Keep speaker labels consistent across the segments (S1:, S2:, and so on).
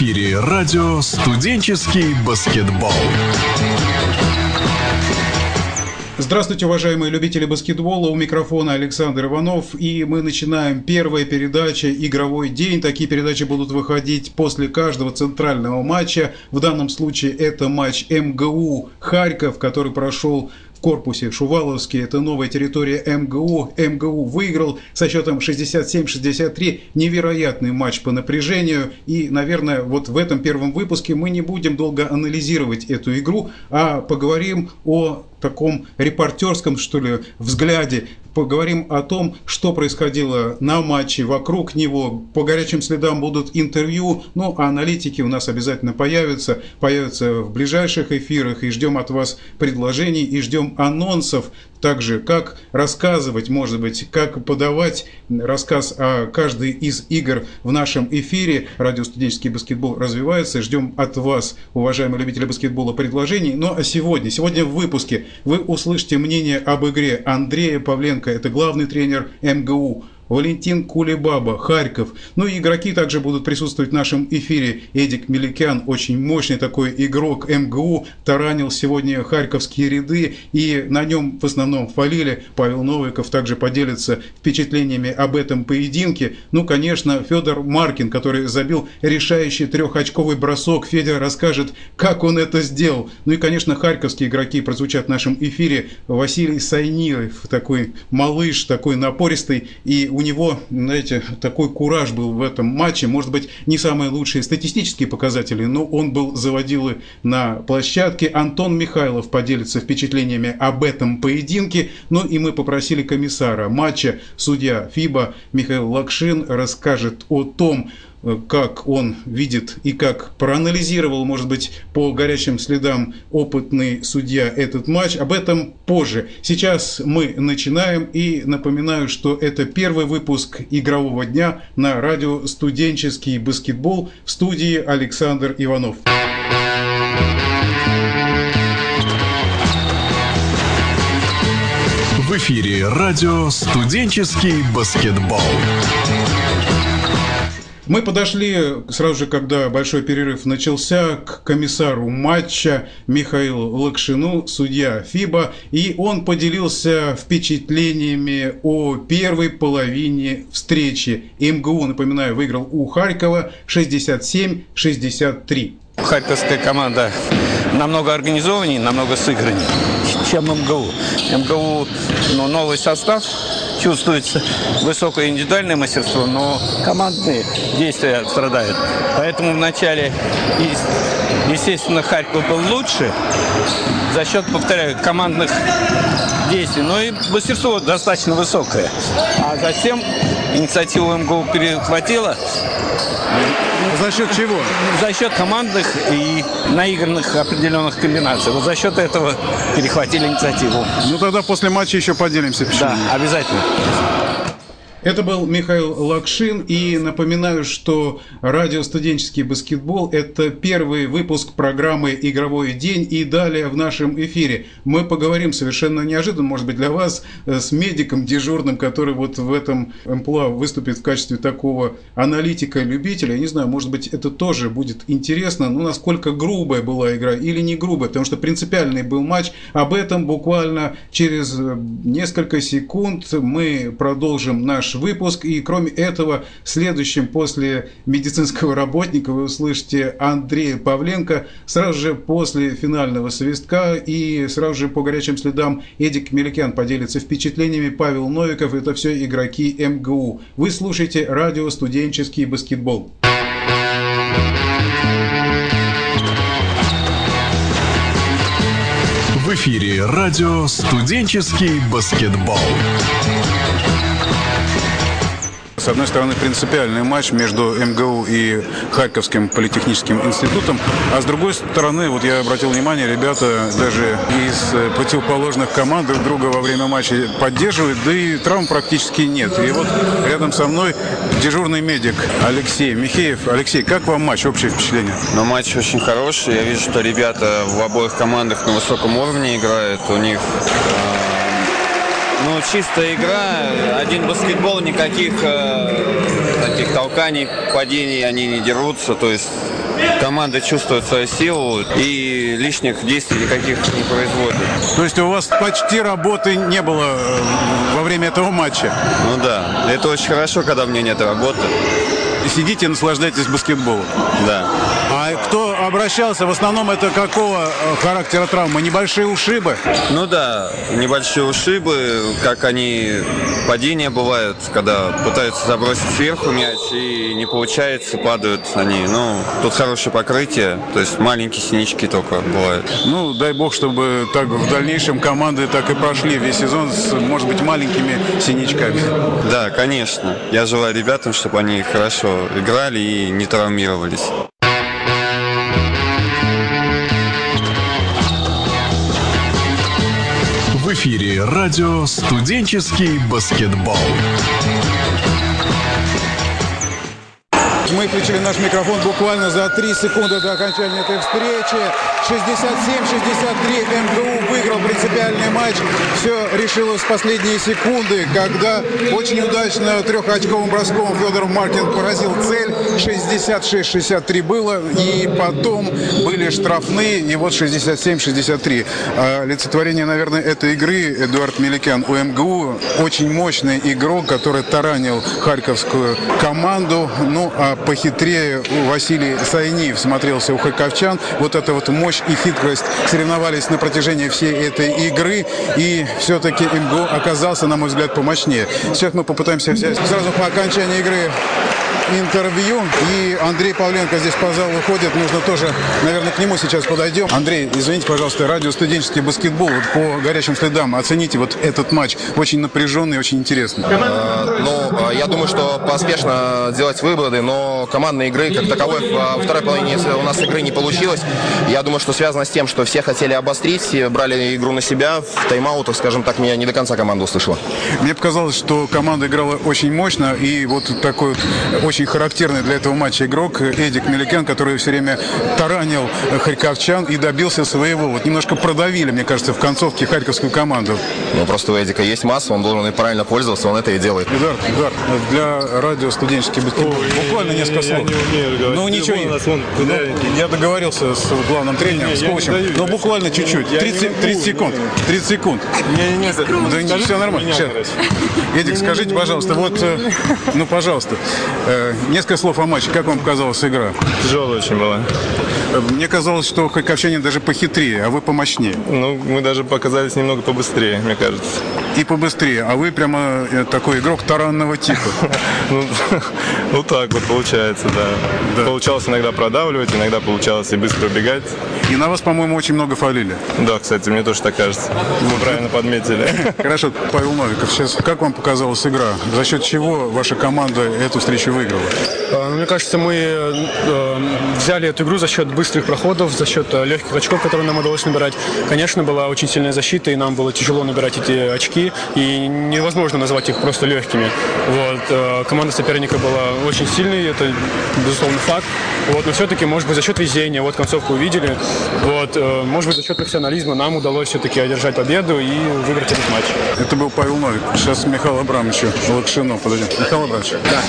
S1: эфире радио «Студенческий баскетбол».
S2: Здравствуйте, уважаемые любители баскетбола. У микрофона Александр Иванов. И мы начинаем первая передача «Игровой день». Такие передачи будут выходить после каждого центрального матча. В данном случае это матч МГУ «Харьков», который прошел корпусе Шуваловский. Это новая территория МГУ. МГУ выиграл со счетом 67-63. Невероятный матч по напряжению. И, наверное, вот в этом первом выпуске мы не будем долго анализировать эту игру, а поговорим о таком репортерском, что ли, взгляде. Поговорим о том, что происходило на матче, вокруг него. По горячим следам будут интервью. Ну, а аналитики у нас обязательно появятся. Появятся в ближайших эфирах. И ждем от вас предложений, и ждем анонсов также как рассказывать, может быть, как подавать рассказ о каждой из игр в нашем эфире. Радио «Студенческий баскетбол» развивается. Ждем от вас, уважаемые любители баскетбола, предложений. Ну а сегодня, сегодня в выпуске вы услышите мнение об игре Андрея Павленко, это главный тренер МГУ Валентин Кулебаба, Харьков. Ну и игроки также будут присутствовать в нашем эфире. Эдик Меликян, очень мощный такой игрок МГУ, таранил сегодня харьковские ряды, и на нем в основном фалили. Павел Новиков также поделится впечатлениями об этом поединке. Ну, конечно, Федор Маркин, который забил решающий трехочковый бросок. Федя расскажет, как он это сделал. Ну и, конечно, харьковские игроки прозвучат в нашем эфире. Василий Сайниев, такой малыш, такой напористый, и у него, знаете, такой кураж был в этом матче. Может быть, не самые лучшие статистические показатели, но он был заводилы на площадке. Антон Михайлов поделится впечатлениями об этом поединке. Ну и мы попросили комиссара матча, судья ФИБА Михаил Лакшин расскажет о том, как он видит и как проанализировал, может быть, по горячим следам опытный судья этот матч. Об этом позже. Сейчас мы начинаем и напоминаю, что это первый выпуск игрового дня на радио «Студенческий баскетбол» в студии Александр Иванов.
S1: В эфире радио «Студенческий баскетбол».
S2: Мы подошли сразу же, когда большой перерыв начался, к комиссару матча Михаилу Лакшину, судья ФИБА, и он поделился впечатлениями о первой половине встречи. МГУ, напоминаю, выиграл у Харькова 67-63.
S3: Харьковская команда намного организованнее, намного сыграннее, чем МГУ. МГУ ну, новый состав, чувствуется высокое индивидуальное мастерство, но командные действия страдают. Поэтому вначале, естественно, Харьков был лучше за счет, повторяю, командных действий. Но и мастерство достаточно высокое. А затем инициативу МГУ перехватила.
S2: За счет чего?
S3: За счет командных и наигранных определенных комбинаций. Вот за счет этого перехватили инициативу.
S2: Ну тогда после матча еще поделимся.
S3: Да, обязательно.
S2: Это был Михаил Лакшин, и напоминаю, что радио «Студенческий баскетбол» – это первый выпуск программы «Игровой день», и далее в нашем эфире мы поговорим совершенно неожиданно, может быть, для вас, э, с медиком дежурным, который вот в этом МПЛА выступит в качестве такого аналитика-любителя. Я не знаю, может быть, это тоже будет интересно, но насколько грубая была игра или не грубая, потому что принципиальный был матч. Об этом буквально через несколько секунд мы продолжим наш наш выпуск. И кроме этого, следующим после медицинского работника вы услышите Андрея Павленко сразу же после финального свистка и сразу же по горячим следам Эдик Меликян поделится впечатлениями. Павел Новиков – это все игроки МГУ. Вы слушаете радио «Студенческий баскетбол».
S1: В эфире радио «Студенческий баскетбол».
S2: С одной стороны, принципиальный матч между МГУ и Харьковским политехническим институтом, а с другой стороны, вот я обратил внимание, ребята даже из противоположных команд друг друга во время матча поддерживают, да и травм практически нет. И вот рядом со мной дежурный медик Алексей Михеев. Алексей, как вам матч, общее впечатление?
S4: Ну, матч очень хороший. Я вижу, что ребята в обоих командах на высоком уровне играют. У них ну, чистая игра, один баскетбол, никаких э, таких толканий, падений, они не дерутся, то есть команда чувствует свою силу и лишних действий никаких не производит.
S2: То есть у вас почти работы не было э, во время этого матча?
S4: Ну да, это очень хорошо, когда у меня нет работы.
S2: Сидите и наслаждайтесь баскетболом.
S4: Да.
S2: Обращался, в основном это какого э, характера травмы? Небольшие ушибы?
S4: Ну да, небольшие ушибы, как они, падения бывают, когда пытаются забросить сверху мяч и не получается, падают они. Ну, тут хорошее покрытие, то есть маленькие синички только бывают.
S2: Ну, дай бог, чтобы так в дальнейшем команды так и прошли весь сезон с, может быть, маленькими синичками.
S4: Да, конечно. Я желаю ребятам, чтобы они хорошо играли и не травмировались.
S1: Эфире радио «Студенческий баскетбол».
S2: Мы включили наш микрофон буквально за 3 секунды до окончания этой встречи. 67-63 МГУ выиграл принципиальный матч. Все решилось в последние секунды, когда очень удачно трехочковым броском Федор Маркин поразил цель. 66-63 было. И потом были штрафные. И вот 67-63. А, олицетворение, наверное, этой игры Эдуард Меликян у МГУ. Очень мощный игрок, который таранил харьковскую команду. Ну, а похитрее Василий Сайниев смотрелся у харьковчан. Вот эта вот мощь и хитрость соревновались на протяжении всей этой игры. И все-таки МГУ оказался, на мой взгляд, помощнее. Сейчас мы попытаемся взять сразу по окончании игры интервью. И Андрей Павленко здесь по залу выходит. Нужно тоже, наверное, к нему сейчас подойдем. Андрей, извините, пожалуйста, радио «Студенческий баскетбол». Вот по горячим следам оцените вот этот матч. Очень напряженный, очень интересный.
S5: Ну, я думаю, что поспешно делать выводы, но командной игры как таковой во второй половине у нас игры не получилось. Я думаю, что связано с тем, что все хотели обострить, все брали игру на себя. В тайм-аутах, скажем так, меня не до конца команда услышала.
S2: Мне показалось, что команда играла очень мощно, и вот такой вот очень характерный для этого матча игрок Эдик Меликян, который все время таранил харьковчан и добился своего. Вот немножко продавили, мне кажется, в концовке харьковскую команду.
S5: Ну, просто у Эдика есть масса, он должен и правильно пользоваться, он это и делает.
S2: Эдуард, Эдуард, для радио студенческий баскетбол. Буквально несколько слов.
S6: Я не умею.
S2: Ну, ничего.
S6: Нас вон,
S2: Ну, я договорился с главным тренером, с
S6: Не, я не
S2: коучем.
S6: даю,
S2: Ну,
S6: я
S2: буквально
S6: не-
S2: чуть-чуть.
S6: я не
S2: 30,
S6: могу,
S2: 30 секунд. 30 секунд.
S6: Не, не,
S2: Да не, все нормально. Эдик, скажите, пожалуйста, вот, э, ну, пожалуйста, э, несколько слов о матче. Как вам показалась игра?
S6: Тяжело очень было.
S2: Э, Мне казалось, что харьковчане даже похитрее, а вы помощнее.
S6: Ну, мы даже показались немного побыстрее, мне кажется.
S2: И побыстрее. А вы прямо э, такой игрок таранного типа.
S6: Ну, так вот получается, да. Получалось иногда продавливать, иногда получалось и быстро убегать.
S2: И на вас, по-моему, очень много фалили.
S6: Да, кстати, мне тоже так кажется. Вы правильно подметили.
S2: Хорошо, Павел Новиков, сейчас как вам показалась игра? За счет чего ваша команда эту встречу выиграла?
S7: А, ну, Мне кажется, мы э, э, взяли эту игру за счет быстрых проходов, за счет э, легких очков, которые нам удалось набирать. Конечно, была очень сильная защита, и нам было тяжело набирать эти очки, и невозможно назвать их просто легкими. Вот. Команда соперника была очень сильной, это безусловно факт. Вот. Но все-таки, может быть, за счет везения, вот концовку увидели, вот, э, может быть, за счет профессионализма нам удалось все-таки одержать победу и выиграть этот матч.
S2: Это был Павел Новиков. Сейчас Михаил Абрамович Лакшино подойдем. Михаил Абрамович. Да.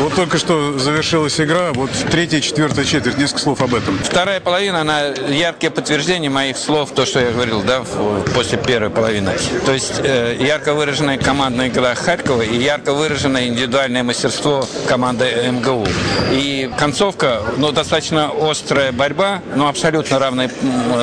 S2: Вот только что завершилась игра, вот третья четвертая четверть. Несколько слов об этом.
S3: Вторая половина, она яркое подтверждение моих слов, то, что я говорил, да, после первой половины. То есть э, ярко выраженная командная игра Харькова и ярко выраженное индивидуальное мастерство команды МГУ. И концовка, ну, достаточно острая борьба, но абсолютно равные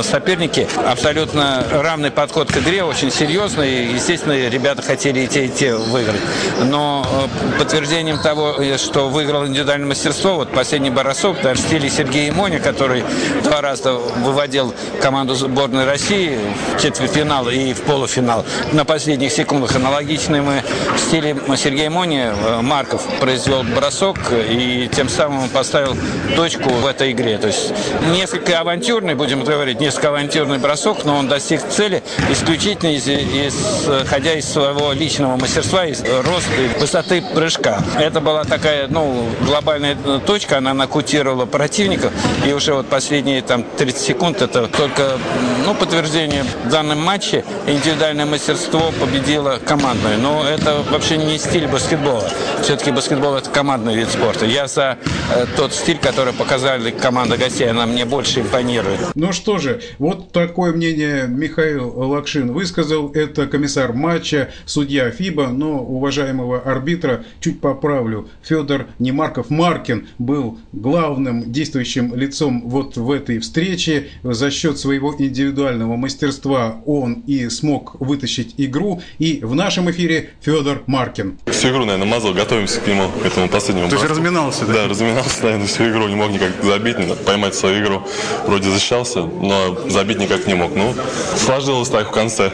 S3: соперники, абсолютно равный подход к игре, очень серьезный. Естественно, ребята хотели и те, и те выиграть. Но э, подтверждением того, э, что выиграл индивидуальное мастерство, вот последний бросок, да, в стиле Сергея Моня, который два раза выводил команду сборной России в четвертьфинал и в полуфинал на последних секундах. Аналогичный мы в стиле Сергея Мони, э, Марков произвел бросок и тем самым поставил точку в этой игре. То есть несколько авантюрный будем говорить, несколько авантюрный бросок, но он достиг цели исключительно из, исходя из своего личного мастерства, из роста и высоты прыжка. Это была такая, ну, глобальная точка, она нокаутировала противников, и уже вот последние там 30 секунд это только, ну, подтверждение в данном матче индивидуальное мастерство победило командное. Но это вообще не стиль баскетбола. Все-таки баскетбол это командный вид спорта. Я за э, тот стиль, который показали команда гостей, она мне больше импонирует.
S2: Ну что же, вот такое мнение Михаил Лакшин высказал. Это комиссар матча, судья ФИБА, но уважаемого арбитра, чуть поправлю, Федор Немарков Маркин был главным действующим лицом вот в этой встрече. За счет своего индивидуального мастерства он и смог вытащить игру. И в нашем эфире Федор Маркин.
S6: Всю игру, наверное, мазал, готовимся к нему, к этому последнему.
S2: То есть разминался,
S6: да? Да, разминался, наверное, всю игру, не мог никак забить, поймать свою игру. Вроде защищался, но забить никак не мог. Ну, сложилось так в конце.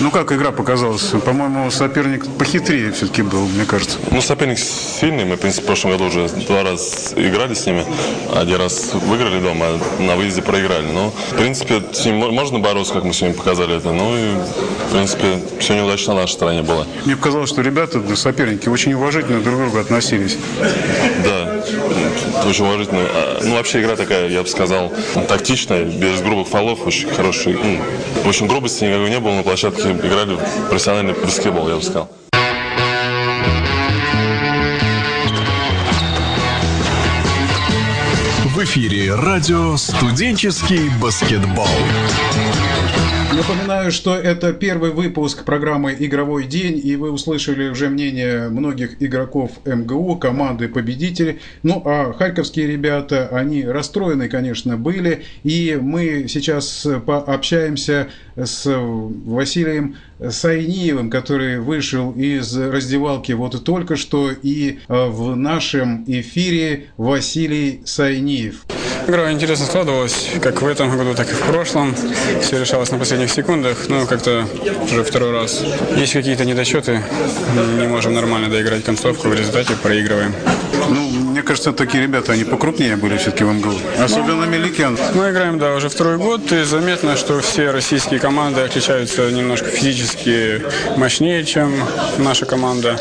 S2: Ну, как игра показалась? По-моему, соперник похитрее все-таки был, мне кажется.
S6: Ну, соперник сильный. Мы, в принципе, в прошлом году уже два раза играли с ними. Один раз выиграли дома, а на выезде проиграли. Но, в принципе, с ним можно бороться, как мы сегодня показали это. Ну, и, в принципе, все неудачно на нашей стороне было.
S2: Мне показалось, что ребята, соперники, очень уважительно друг к другу относились.
S6: Да, очень уважительно. А, ну, вообще игра такая, я бы сказал, тактичная, без грубых фолов, очень хороший. Ну, в общем, грубости никакой не было на площадке. Играли профессиональный баскетбол, я бы сказал.
S1: В эфире радио «Студенческий баскетбол».
S2: Напоминаю, что это первый выпуск программы «Игровой день», и вы услышали уже мнение многих игроков МГУ, команды победителей. Ну, а харьковские ребята, они расстроены, конечно, были, и мы сейчас пообщаемся с Василием Сайниевым, который вышел из раздевалки вот только что, и в нашем эфире Василий Сайниев.
S7: Игра интересно складывалась, как в этом году, так и в прошлом. Все решалось на последних секундах, но как-то уже второй раз. Есть какие-то недочеты, не можем нормально доиграть концовку, в результате проигрываем.
S2: Ну, мне кажется, такие ребята, они покрупнее были все-таки в МГУ. Особенно Меликян.
S7: Мы играем, да, уже второй год, и заметно, что все российские команды отличаются немножко физически мощнее, чем наша команда.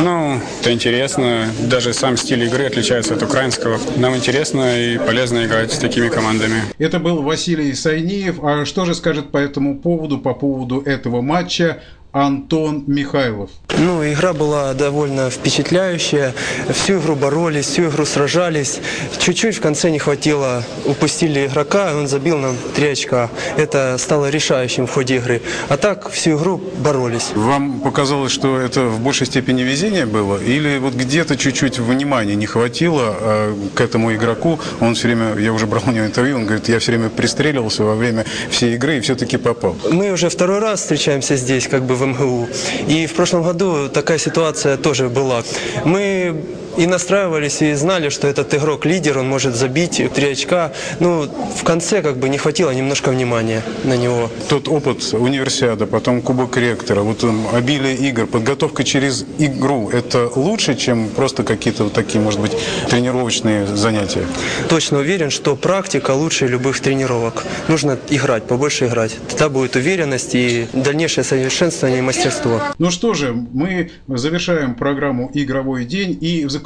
S7: Ну, это интересно. Даже сам стиль игры отличается от украинского. Нам интересно и полезно играть с такими командами.
S2: Это был Василий Сайниев. А что же скажет по этому поводу, по поводу этого матча Антон Михайлов.
S8: Ну, игра была довольно впечатляющая. Всю игру боролись, всю игру сражались. Чуть-чуть в конце не хватило, упустили игрока, и он забил нам три очка. Это стало решающим в ходе игры. А так всю игру боролись.
S2: Вам показалось, что это в большей степени везение было? Или вот где-то чуть-чуть внимания не хватило а, к этому игроку? Он все время, я уже брал у него интервью, он говорит, я все время пристреливался во время всей игры и все-таки попал.
S8: Мы уже второй раз встречаемся здесь, как бы в МГУ. И в прошлом году такая ситуация тоже была. Мы и настраивались, и знали, что этот игрок лидер, он может забить три очка. Ну, в конце как бы не хватило немножко внимания на него.
S2: Тот опыт универсиада, потом Кубок Ректора, вот обилие игр, подготовка через игру, это лучше, чем просто какие-то вот такие, может быть, тренировочные занятия?
S8: Точно уверен, что практика лучше любых тренировок. Нужно играть, побольше играть. Тогда будет уверенность и дальнейшее совершенствование мастерства.
S2: Ну что же, мы завершаем программу «Игровой день» и в заключение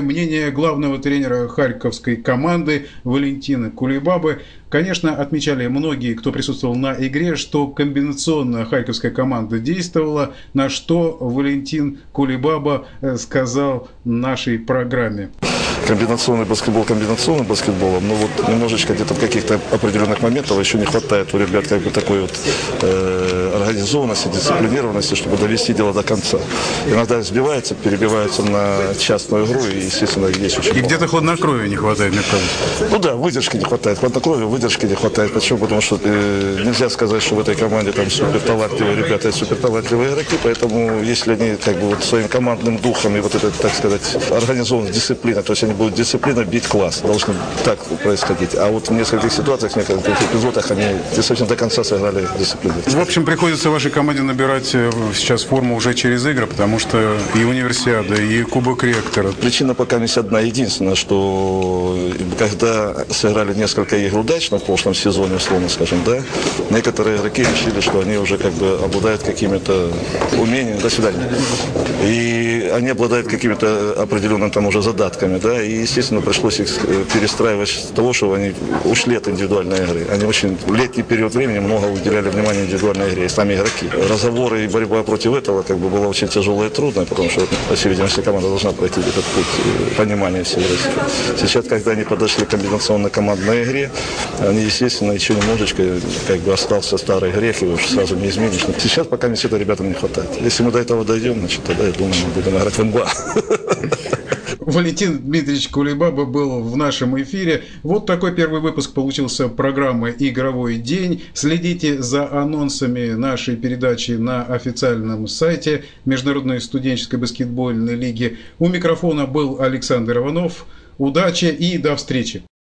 S2: мнение главного тренера харьковской команды Валентины Кулебабы. Конечно, отмечали многие, кто присутствовал на игре, что комбинационно харьковская команда действовала, на что Валентин Кулебаба э, сказал нашей программе
S9: комбинационный баскетбол комбинационным баскетболом, но вот немножечко где-то в каких-то определенных моментах еще не хватает у ребят как бы такой вот э, организованности, дисциплинированности, чтобы довести дело до конца. Иногда сбивается, перебивается на частную игру, и, естественно, есть очень
S2: И где-то хладнокровия не хватает, мне кажется.
S9: Ну да, выдержки не хватает. Хладнокровия, выдержки не хватает. Почему? Потому что э, нельзя сказать, что в этой команде там супер талантливые ребята и супер талантливые игроки, поэтому если они как бы вот своим командным духом и вот это, так сказать, организованность, дисциплина, то есть они будет дисциплина бить класс. Должно так происходить. А вот в нескольких ситуациях, в нескольких эпизодах они действительно до конца сыграли дисциплину.
S2: В общем, приходится вашей команде набирать э, сейчас форму уже через игры, потому что и универсиада, и Кубок Ректора.
S9: Причина пока не одна. Единственное, что когда сыграли несколько игр удачно в прошлом сезоне, условно скажем, да, некоторые игроки решили, что они уже как бы обладают какими-то умениями. До свидания. И они обладают какими-то определенными там уже задатками, да, и, естественно, пришлось их э, перестраивать с того, что они ушли от индивидуальной игры. Они очень в летний период времени много уделяли внимания индивидуальной игре, и сами игроки. Разговоры и борьба против этого как бы была очень тяжелая и трудная, потому что, по всей видимости, команда должна пройти этот путь э, понимания всего. Сейчас, когда они подошли к комбинационной командной игре, они, естественно, еще немножечко как бы остался старый грех, его сразу не изменишь. Сейчас пока не это ребятам не хватает. Если мы до этого дойдем, значит, тогда, я думаю, мы будем играть в НБА.
S2: Валентин Дмитриевич Кулебаба был в нашем эфире. Вот такой первый выпуск получился программы «Игровой день». Следите за анонсами нашей передачи на официальном сайте Международной студенческой баскетбольной лиги. У микрофона был Александр Иванов. Удачи и до встречи!